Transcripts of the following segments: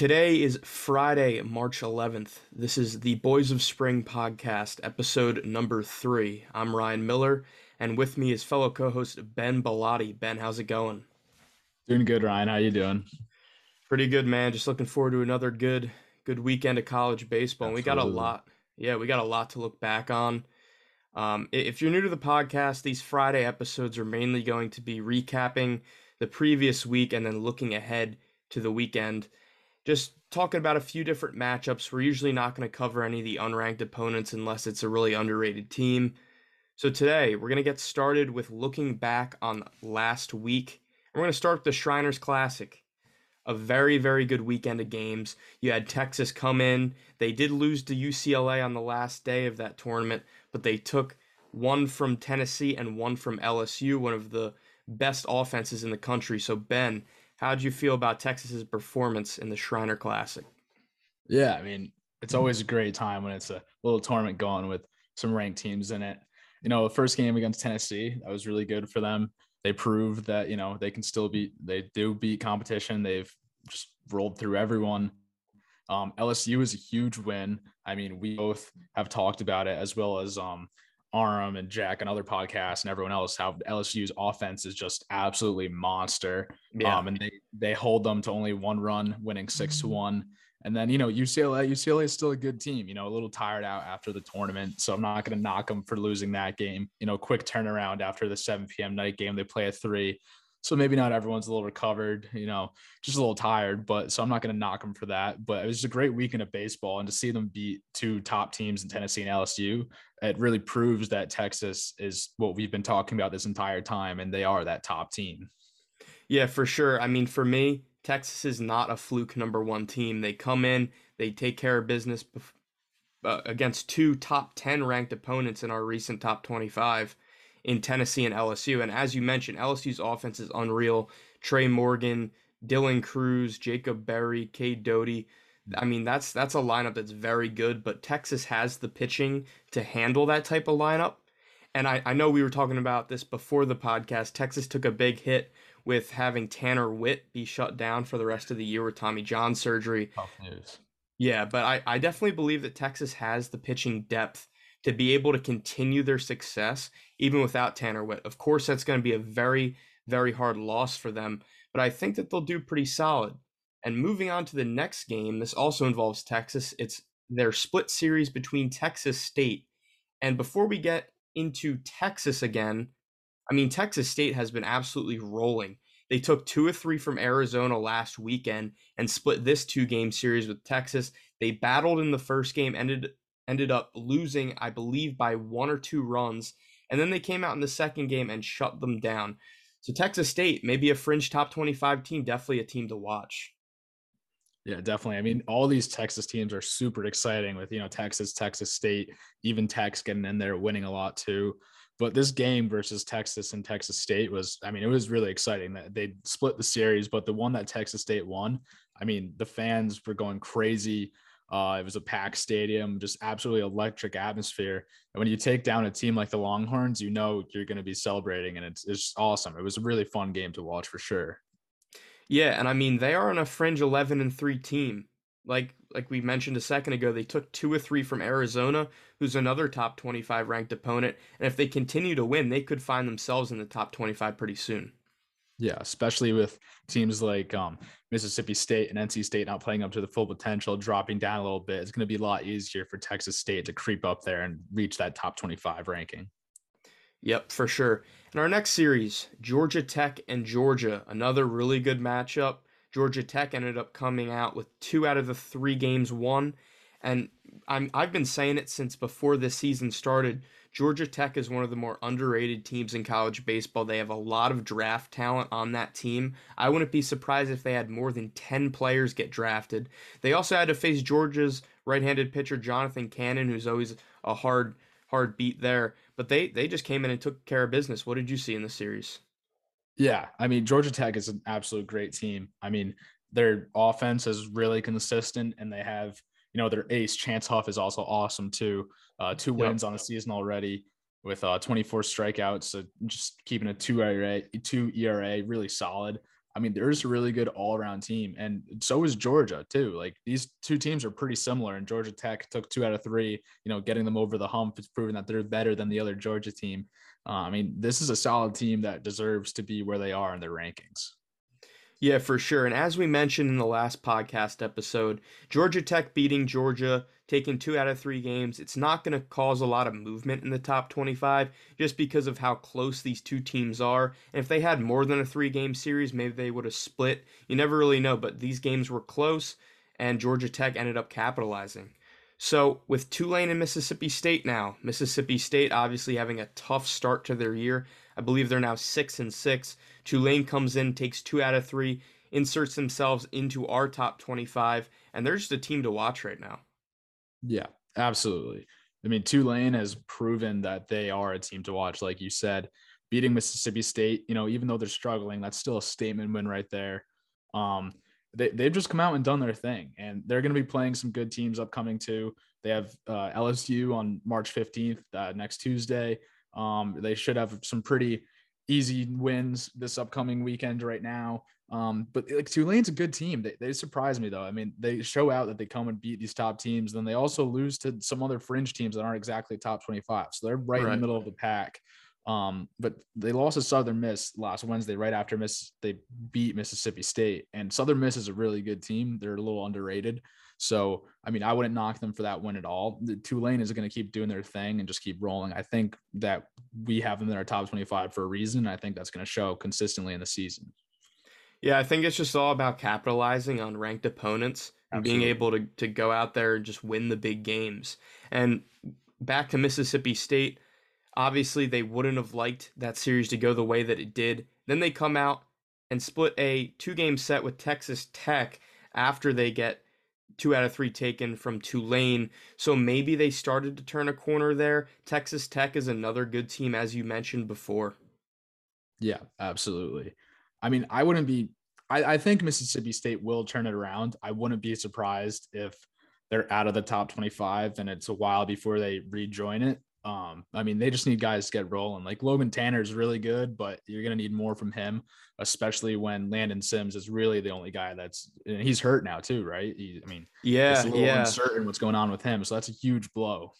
Today is Friday, March 11th. This is the Boys of Spring podcast, episode number three. I'm Ryan Miller, and with me is fellow co-host Ben Bilotti. Ben, how's it going? Doing good, Ryan. How you doing? Pretty good, man. Just looking forward to another good, good weekend of college baseball. And we got a lot. Yeah, we got a lot to look back on. Um, if you're new to the podcast, these Friday episodes are mainly going to be recapping the previous week and then looking ahead to the weekend just talking about a few different matchups. We're usually not going to cover any of the unranked opponents unless it's a really underrated team. So today, we're going to get started with looking back on last week. We're going to start with the Shriners Classic. A very, very good weekend of games. You had Texas come in. They did lose to UCLA on the last day of that tournament, but they took one from Tennessee and one from LSU, one of the best offenses in the country. So, Ben, how did you feel about Texas's performance in the Shriner Classic? Yeah, I mean, it's always a great time when it's a little tournament going with some ranked teams in it. You know, the first game against Tennessee, that was really good for them. They proved that, you know, they can still beat, they do beat competition. They've just rolled through everyone. Um, LSU is a huge win. I mean, we both have talked about it as well as um, Aram and Jack and other podcasts and everyone else how LSU's offense is just absolutely monster. Yeah. Um, and they they hold them to only one run, winning six to mm-hmm. one. And then you know UCLA UCLA is still a good team. You know a little tired out after the tournament, so I'm not going to knock them for losing that game. You know, quick turnaround after the 7 p.m. night game. They play at three. So maybe not everyone's a little recovered, you know, just a little tired. But so I'm not going to knock them for that. But it was a great weekend of baseball, and to see them beat two top teams in Tennessee and LSU, it really proves that Texas is what we've been talking about this entire time, and they are that top team. Yeah, for sure. I mean, for me, Texas is not a fluke number one team. They come in, they take care of business uh, against two top 10 ranked opponents in our recent top 25 in Tennessee and LSU. And as you mentioned, LSU's offense is unreal. Trey Morgan, Dylan Crews, Jacob Berry, Cade Doughty. I mean, that's that's a lineup that's very good, but Texas has the pitching to handle that type of lineup. And I, I know we were talking about this before the podcast. Texas took a big hit with having Tanner Witt be shut down for the rest of the year with Tommy John surgery. Tough news. Yeah, but I, I definitely believe that Texas has the pitching depth to be able to continue their success even without Tanner Witt. Of course, that's going to be a very, very hard loss for them, but I think that they'll do pretty solid. And moving on to the next game, this also involves Texas. It's their split series between Texas State. And before we get into Texas again, I mean, Texas State has been absolutely rolling. They took two or three from Arizona last weekend and split this two game series with Texas. They battled in the first game, ended ended up losing, I believe, by one or two runs. And then they came out in the second game and shut them down. So Texas State, maybe a fringe top 25 team, definitely a team to watch. Yeah, definitely. I mean, all these Texas teams are super exciting with, you know, Texas, Texas State, even Tex getting in there, winning a lot too. But this game versus Texas and Texas State was, I mean, it was really exciting that they split the series, but the one that Texas State won, I mean, the fans were going crazy. Uh, it was a packed stadium, just absolutely electric atmosphere. And when you take down a team like the Longhorns, you know you're going to be celebrating, and it's it's awesome. It was a really fun game to watch for sure. Yeah, and I mean they are on a fringe eleven and three team. Like like we mentioned a second ago, they took two or three from Arizona, who's another top twenty five ranked opponent. And if they continue to win, they could find themselves in the top twenty five pretty soon. Yeah, especially with teams like um, Mississippi State and NC State not playing up to the full potential, dropping down a little bit. It's going to be a lot easier for Texas State to creep up there and reach that top 25 ranking. Yep, for sure. In our next series, Georgia Tech and Georgia, another really good matchup. Georgia Tech ended up coming out with two out of the three games won. And I'm, I've been saying it since before this season started. Georgia Tech is one of the more underrated teams in college baseball. They have a lot of draft talent on that team. I wouldn't be surprised if they had more than 10 players get drafted. They also had to face Georgia's right-handed pitcher Jonathan Cannon, who's always a hard hard beat there, but they they just came in and took care of business. What did you see in the series? Yeah, I mean Georgia Tech is an absolute great team. I mean, their offense is really consistent and they have you know, their ace Chance Huff is also awesome too. Uh, two wins yep. on the season already with uh, 24 strikeouts, so just keeping a two ERA, two ERA, really solid. I mean, there's a really good all around team. And so is Georgia, too. Like these two teams are pretty similar. And Georgia Tech took two out of three, you know, getting them over the hump. It's proven that they're better than the other Georgia team. Uh, I mean, this is a solid team that deserves to be where they are in their rankings. Yeah, for sure. And as we mentioned in the last podcast episode, Georgia Tech beating Georgia, taking two out of three games, it's not going to cause a lot of movement in the top 25 just because of how close these two teams are. And if they had more than a three game series, maybe they would have split. You never really know, but these games were close, and Georgia Tech ended up capitalizing. So, with Tulane and Mississippi State now, Mississippi State obviously having a tough start to their year. I believe they're now six and six. Tulane comes in, takes two out of three, inserts themselves into our top 25, and they're just a team to watch right now. Yeah, absolutely. I mean, Tulane has proven that they are a team to watch, like you said. Beating Mississippi State, you know, even though they're struggling, that's still a statement win right there. Um, they, they've just come out and done their thing, and they're going to be playing some good teams upcoming too. They have uh, LSU on March 15th, uh, next Tuesday. Um, they should have some pretty easy wins this upcoming weekend right now. Um, but like Tulane's a good team. They, they surprise me though. I mean, they show out that they come and beat these top teams. Then they also lose to some other fringe teams that aren't exactly top 25. So they're right, right. in the middle of the pack. Um, but they lost to Southern Miss last Wednesday, right after Miss they beat Mississippi State. And Southern Miss is a really good team. They're a little underrated. So, I mean, I wouldn't knock them for that win at all. The Tulane is going to keep doing their thing and just keep rolling. I think that we have them in our top 25 for a reason. I think that's going to show consistently in the season. Yeah, I think it's just all about capitalizing on ranked opponents and Absolutely. being able to, to go out there and just win the big games. And back to Mississippi State, obviously they wouldn't have liked that series to go the way that it did. Then they come out and split a two game set with Texas Tech after they get two out of three taken from Tulane. So maybe they started to turn a corner there. Texas Tech is another good team, as you mentioned before. Yeah, absolutely. I mean, I wouldn't be, I, I think Mississippi State will turn it around. I wouldn't be surprised if they're out of the top 25 and it's a while before they rejoin it. Um, I mean, they just need guys to get rolling. Like Logan Tanner is really good, but you're gonna need more from him, especially when Landon Sims is really the only guy that's and he's hurt now too, right? He, I mean, yeah, it's a little yeah. uncertain what's going on with him, so that's a huge blow.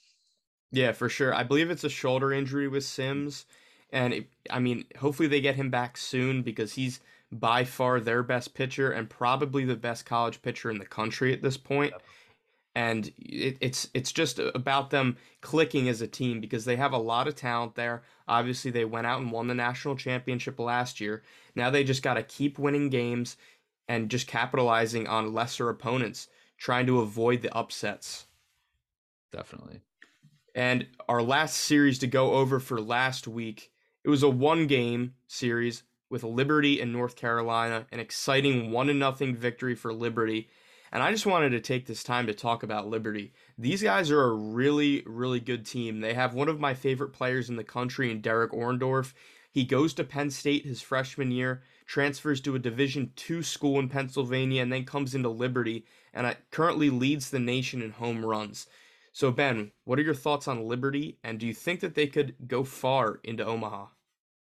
Yeah, for sure. I believe it's a shoulder injury with Sims, and it, I mean, hopefully they get him back soon because he's by far their best pitcher and probably the best college pitcher in the country at this point. Yep and it, it's it's just about them clicking as a team because they have a lot of talent there. Obviously, they went out and won the national championship last year. Now they just got to keep winning games and just capitalizing on lesser opponents, trying to avoid the upsets. Definitely. And our last series to go over for last week, it was a one game series with Liberty and North Carolina, an exciting one to nothing victory for Liberty and I just wanted to take this time to talk about Liberty. These guys are a really, really good team. They have one of my favorite players in the country in Derek Orndorff. He goes to Penn State his freshman year, transfers to a Division II school in Pennsylvania, and then comes into Liberty and uh, currently leads the nation in home runs. So, Ben, what are your thoughts on Liberty, and do you think that they could go far into Omaha?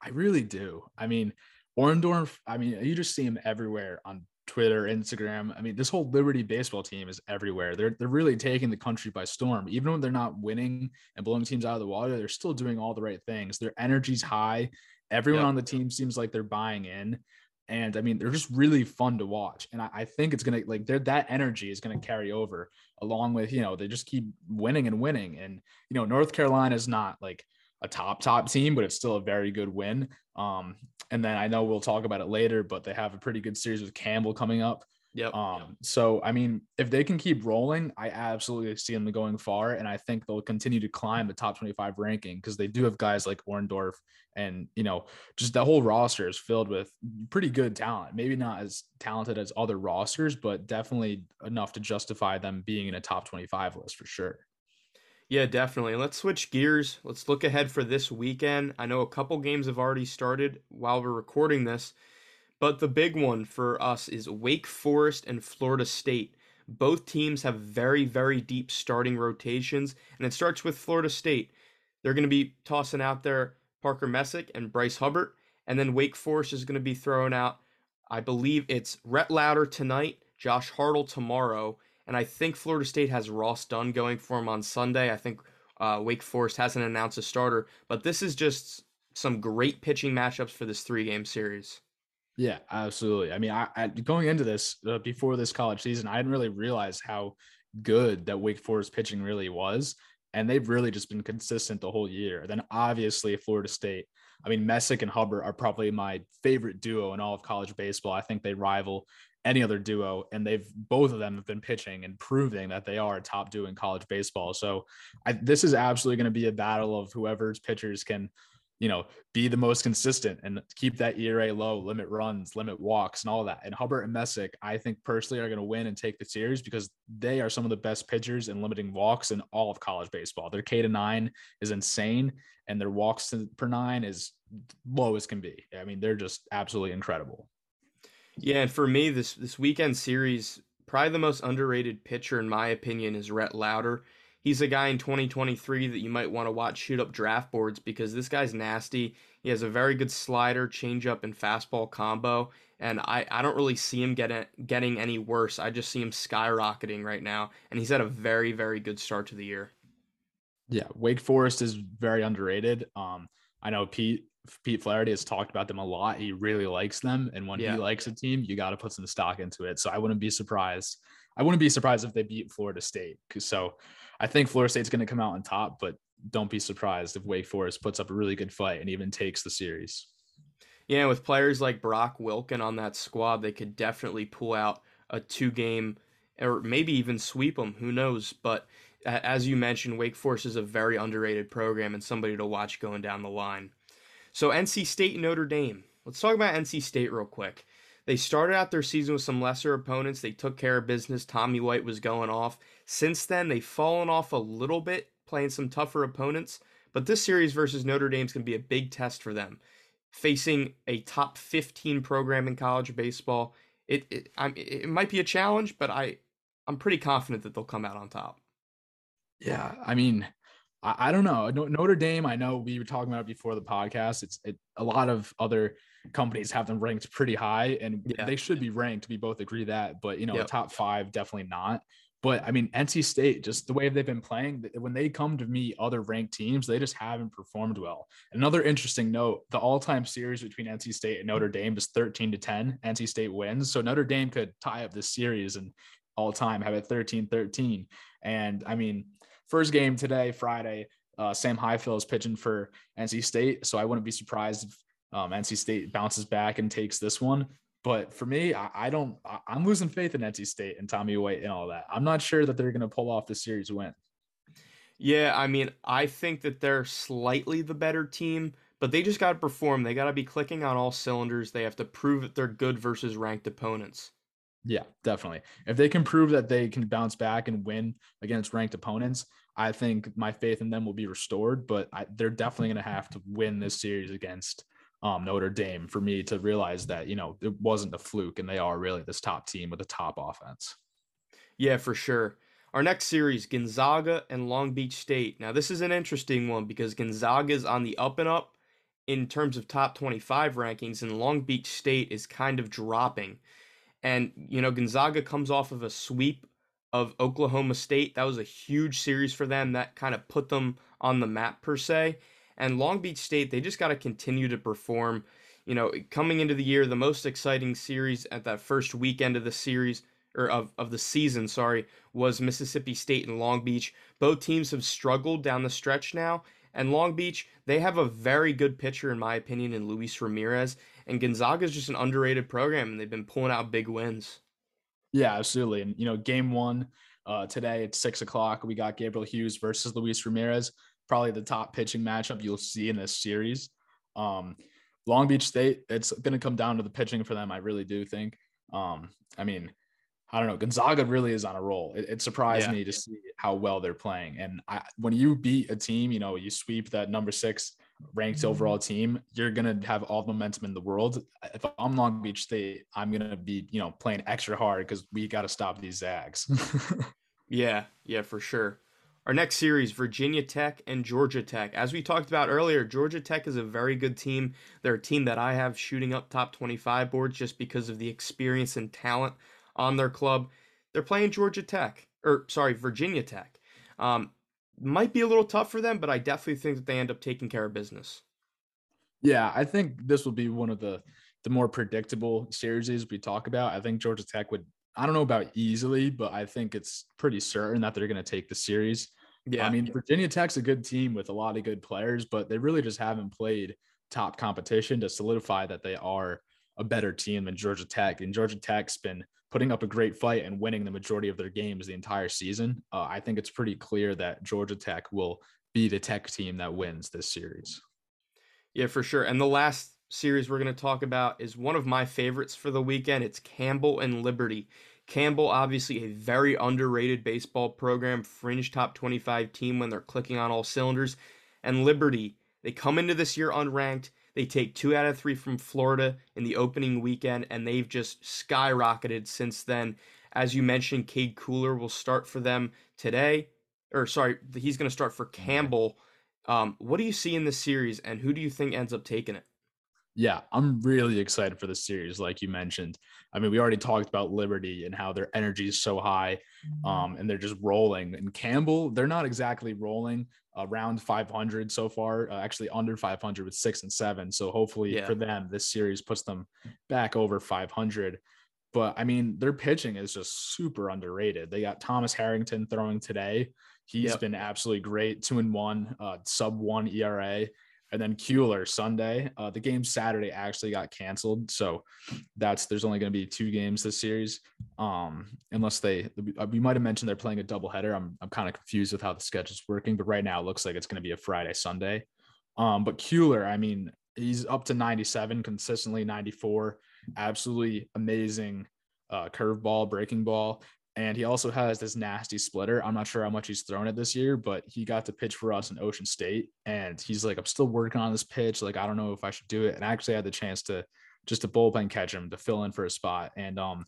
I really do. I mean, Orndorff, I mean, you just see him everywhere on Twitter, Instagram. I mean, this whole Liberty baseball team is everywhere. They're they're really taking the country by storm. Even when they're not winning and blowing teams out of the water, they're still doing all the right things. Their energy's high. Everyone yep. on the team seems like they're buying in. And I mean, they're just really fun to watch. And I, I think it's gonna like they're that energy is gonna carry over along with, you know, they just keep winning and winning. And, you know, North Carolina is not like a top top team, but it's still a very good win. Um, and then I know we'll talk about it later, but they have a pretty good series with Campbell coming up. Yep. Um, so I mean, if they can keep rolling, I absolutely see them going far, and I think they'll continue to climb the top 25 ranking because they do have guys like Orndorff, and you know, just the whole roster is filled with pretty good talent. Maybe not as talented as other rosters, but definitely enough to justify them being in a top 25 list for sure. Yeah, definitely. Let's switch gears. Let's look ahead for this weekend. I know a couple games have already started while we're recording this, but the big one for us is Wake Forest and Florida State. Both teams have very, very deep starting rotations, and it starts with Florida State. They're going to be tossing out there Parker Messick and Bryce Hubbard, and then Wake Forest is going to be throwing out I believe it's Rhett Lowder tonight, Josh Hartle tomorrow, and I think Florida State has Ross Dunn going for him on Sunday. I think uh, Wake Forest hasn't announced a starter, but this is just some great pitching matchups for this three game series. Yeah, absolutely. I mean, I, I going into this uh, before this college season, I didn't really realize how good that Wake Forest pitching really was, and they've really just been consistent the whole year. Then obviously Florida State. I mean, Messick and Hubbard are probably my favorite duo in all of college baseball. I think they rival any other duo, and they've both of them have been pitching and proving that they are a top duo in college baseball. So, I, this is absolutely going to be a battle of whoever's pitchers can you know, be the most consistent and keep that ERA low, limit runs, limit walks, and all that. And Hubbard and Messick, I think personally, are going to win and take the series because they are some of the best pitchers in limiting walks in all of college baseball. Their K to nine is insane, and their walks per nine is low as can be. I mean, they're just absolutely incredible. Yeah, and for me, this this weekend series, probably the most underrated pitcher in my opinion is Rhett Lowder he's a guy in 2023 that you might want to watch shoot up draft boards because this guy's nasty. He has a very good slider, changeup, and fastball combo, and I, I don't really see him getting getting any worse. I just see him skyrocketing right now, and he's had a very very good start to the year. Yeah, Wake Forest is very underrated. Um, I know Pete Pete Flaherty has talked about them a lot. He really likes them, and when yeah. he likes a team, you got to put some stock into it. So I wouldn't be surprised. I wouldn't be surprised if they beat Florida State. So I think Florida State's going to come out on top, but don't be surprised if Wake Forest puts up a really good fight and even takes the series. Yeah, with players like Brock Wilken on that squad, they could definitely pull out a two game or maybe even sweep them. Who knows? But as you mentioned, Wake Forest is a very underrated program and somebody to watch going down the line. So, NC State and Notre Dame. Let's talk about NC State real quick. They started out their season with some lesser opponents. They took care of business. Tommy White was going off. Since then, they've fallen off a little bit, playing some tougher opponents. But this series versus Notre Dame is going to be a big test for them. Facing a top 15 program in college baseball, it it, it might be a challenge, but I I'm pretty confident that they'll come out on top. Yeah, I mean, I, I don't know. Notre Dame, I know we were talking about it before the podcast. It's it, a lot of other companies have them ranked pretty high, and yeah. they should be ranked. We both agree that, but you know, yep. top five definitely not. But I mean, NC State, just the way they've been playing, when they come to meet other ranked teams, they just haven't performed well. Another interesting note the all time series between NC State and Notre Dame is 13 to 10. NC State wins. So Notre Dame could tie up this series and all time have it 13 13. And I mean, first game today, Friday, uh, Sam Highfill is pitching for NC State. So I wouldn't be surprised if um, NC State bounces back and takes this one. But for me, I, I don't. I, am losing faith in NC State and Tommy White and all that. I'm not sure that they're going to pull off the series win. Yeah, I mean, I think that they're slightly the better team, but they just got to perform. They got to be clicking on all cylinders. They have to prove that they're good versus ranked opponents. Yeah, definitely. If they can prove that they can bounce back and win against ranked opponents, I think my faith in them will be restored. But I, they're definitely going to have to win this series against um, Notre Dame for me to realize that you know it wasn't a fluke and they are really this top team with a top offense. Yeah, for sure. Our next series, Gonzaga and Long Beach State. Now, this is an interesting one because Gonzaga is on the up and up in terms of top 25 rankings, and Long Beach State is kind of dropping. And, you know, Gonzaga comes off of a sweep of Oklahoma State. That was a huge series for them. That kind of put them on the map, per se. And Long Beach State, they just got to continue to perform. You know, coming into the year, the most exciting series at that first weekend of the series or of, of the season, sorry, was Mississippi State and Long Beach. Both teams have struggled down the stretch now. And Long Beach, they have a very good pitcher, in my opinion, in Luis Ramirez. And Gonzaga is just an underrated program, and they've been pulling out big wins. Yeah, absolutely. And, you know, game one uh, today at six o'clock, we got Gabriel Hughes versus Luis Ramirez probably the top pitching matchup you'll see in this series. Um, Long Beach State, it's going to come down to the pitching for them. I really do think. Um, I mean, I don't know. Gonzaga really is on a roll. It, it surprised yeah. me to see how well they're playing. And I, when you beat a team, you know, you sweep that number six ranked overall team, you're gonna have all the momentum in the world. If I'm Long Beach State, I'm gonna be, you know, playing extra hard because we got to stop these Zags. yeah, yeah, for sure. Our next series, Virginia Tech and Georgia Tech. As we talked about earlier, Georgia Tech is a very good team. They're a team that I have shooting up top 25 boards just because of the experience and talent on their club. They're playing Georgia Tech, or sorry, Virginia Tech. Um, might be a little tough for them, but I definitely think that they end up taking care of business. Yeah, I think this will be one of the the more predictable series we talk about. I think Georgia Tech would I don't know about easily, but I think it's pretty certain that they're going to take the series. Yeah. I mean, Virginia Tech's a good team with a lot of good players, but they really just haven't played top competition to solidify that they are a better team than Georgia Tech. And Georgia Tech's been putting up a great fight and winning the majority of their games the entire season. Uh, I think it's pretty clear that Georgia Tech will be the Tech team that wins this series. Yeah, for sure. And the last series we're going to talk about is one of my favorites for the weekend. It's Campbell and Liberty. Campbell, obviously, a very underrated baseball program, fringe top 25 team when they're clicking on all cylinders. And Liberty, they come into this year unranked. They take two out of three from Florida in the opening weekend, and they've just skyrocketed since then. As you mentioned, Cade Kuehler will start for them today. Or, sorry, he's going to start for Campbell. Um, what do you see in this series, and who do you think ends up taking it? Yeah, I'm really excited for the series, like you mentioned. I mean, we already talked about Liberty and how their energy is so high, mm-hmm. um, and they're just rolling. And Campbell, they're not exactly rolling around 500 so far, uh, actually under 500 with six and seven. So hopefully yeah. for them, this series puts them back over 500. But I mean, their pitching is just super underrated. They got Thomas Harrington throwing today. He's yep. been absolutely great, two and one, uh, sub one ERA and then Kuehler Sunday. Uh, the game Saturday actually got canceled, so that's there's only going to be two games this series. Um, unless they uh, we might have mentioned they're playing a doubleheader. I'm I'm kind of confused with how the schedule is working, but right now it looks like it's going to be a Friday Sunday. Um, but Kuehler, I mean, he's up to 97 consistently, 94, absolutely amazing uh, curveball, breaking ball. And he also has this nasty splitter. I'm not sure how much he's thrown it this year, but he got to pitch for us in Ocean State. And he's like, I'm still working on this pitch. Like, I don't know if I should do it. And I actually had the chance to just to bullpen catch him to fill in for a spot. And um,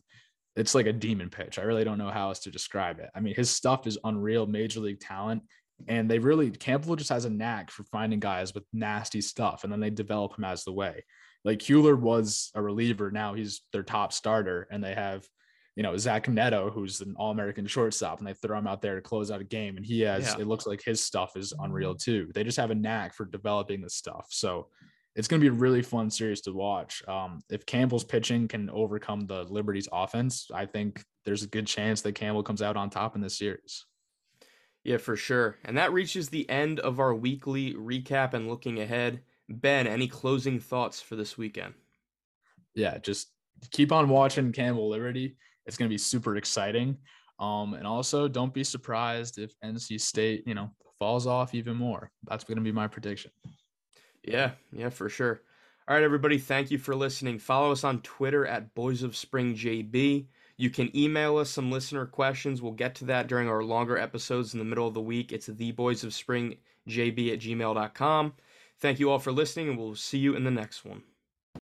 it's like a demon pitch. I really don't know how else to describe it. I mean, his stuff is unreal, major league talent. And they really Campbell just has a knack for finding guys with nasty stuff, and then they develop him as the way. Like Kuehler was a reliever, now he's their top starter, and they have you know, Zach Neto, who's an all American shortstop, and they throw him out there to close out a game. And he has, yeah. it looks like his stuff is unreal too. They just have a knack for developing the stuff. So it's going to be a really fun series to watch. Um, if Campbell's pitching can overcome the Liberty's offense, I think there's a good chance that Campbell comes out on top in this series. Yeah, for sure. And that reaches the end of our weekly recap and looking ahead. Ben, any closing thoughts for this weekend? Yeah, just keep on watching Campbell Liberty it's going to be super exciting. Um, and also, don't be surprised if NC State, you know, falls off even more. That's going to be my prediction. Yeah, yeah, for sure. All right, everybody, thank you for listening. Follow us on Twitter at Boys of Spring JB. You can email us some listener questions. We'll get to that during our longer episodes in the middle of the week. It's the Boys of Spring JB at gmail.com. Thank you all for listening, and we'll see you in the next one.